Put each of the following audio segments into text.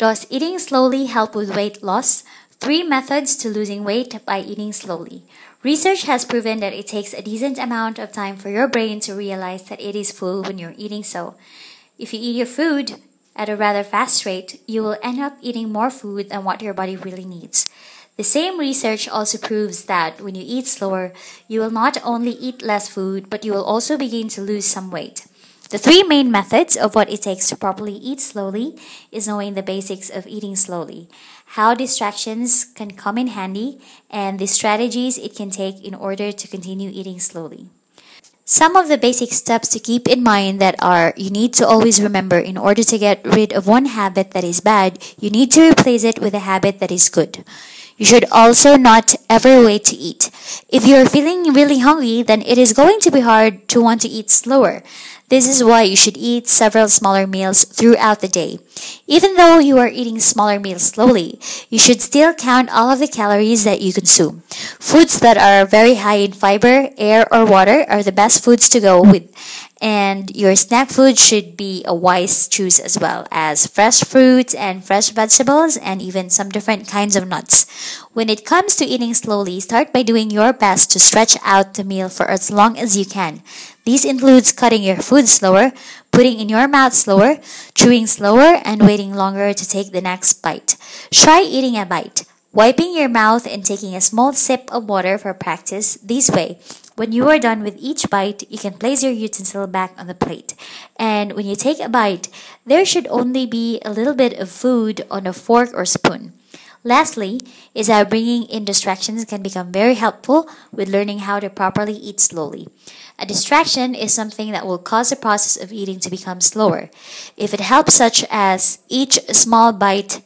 Does eating slowly help with weight loss? Three methods to losing weight by eating slowly. Research has proven that it takes a decent amount of time for your brain to realize that it is full when you're eating so. If you eat your food at a rather fast rate, you will end up eating more food than what your body really needs. The same research also proves that when you eat slower, you will not only eat less food, but you will also begin to lose some weight. The three main methods of what it takes to properly eat slowly is knowing the basics of eating slowly, how distractions can come in handy, and the strategies it can take in order to continue eating slowly. Some of the basic steps to keep in mind that are you need to always remember in order to get rid of one habit that is bad, you need to replace it with a habit that is good. You should also not ever wait to eat. If you're feeling really hungry, then it is going to be hard to want to eat slower. This is why you should eat several smaller meals throughout the day. Even though you are eating smaller meals slowly, you should still count all of the calories that you consume. Foods that are very high in fiber, air, or water are the best foods to go with. And your snack food should be a wise choice as well as fresh fruits and fresh vegetables and even some different kinds of nuts. When it comes to eating slowly, start by doing your best to stretch out the meal for as long as you can. This includes cutting your food slower, putting in your mouth slower, chewing slower, and waiting longer to take the next bite. Try eating a bite, wiping your mouth and taking a small sip of water for practice. This way, when you are done with each bite, you can place your utensil back on the plate. And when you take a bite, there should only be a little bit of food on a fork or spoon. Lastly, is how bringing in distractions can become very helpful with learning how to properly eat slowly. A distraction is something that will cause the process of eating to become slower. If it helps, such as each small bite,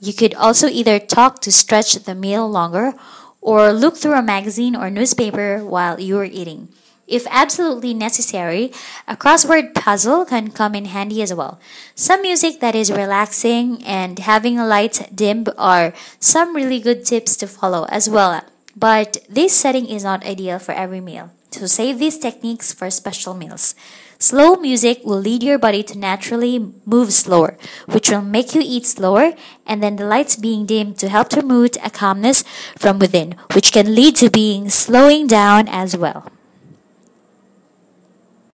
you could also either talk to stretch the meal longer or look through a magazine or newspaper while you are eating. If absolutely necessary, a crossword puzzle can come in handy as well. Some music that is relaxing and having a light dim are some really good tips to follow as well. But this setting is not ideal for every meal. So save these techniques for special meals. Slow music will lead your body to naturally move slower, which will make you eat slower, and then the lights being dimmed to help promote a calmness from within, which can lead to being slowing down as well.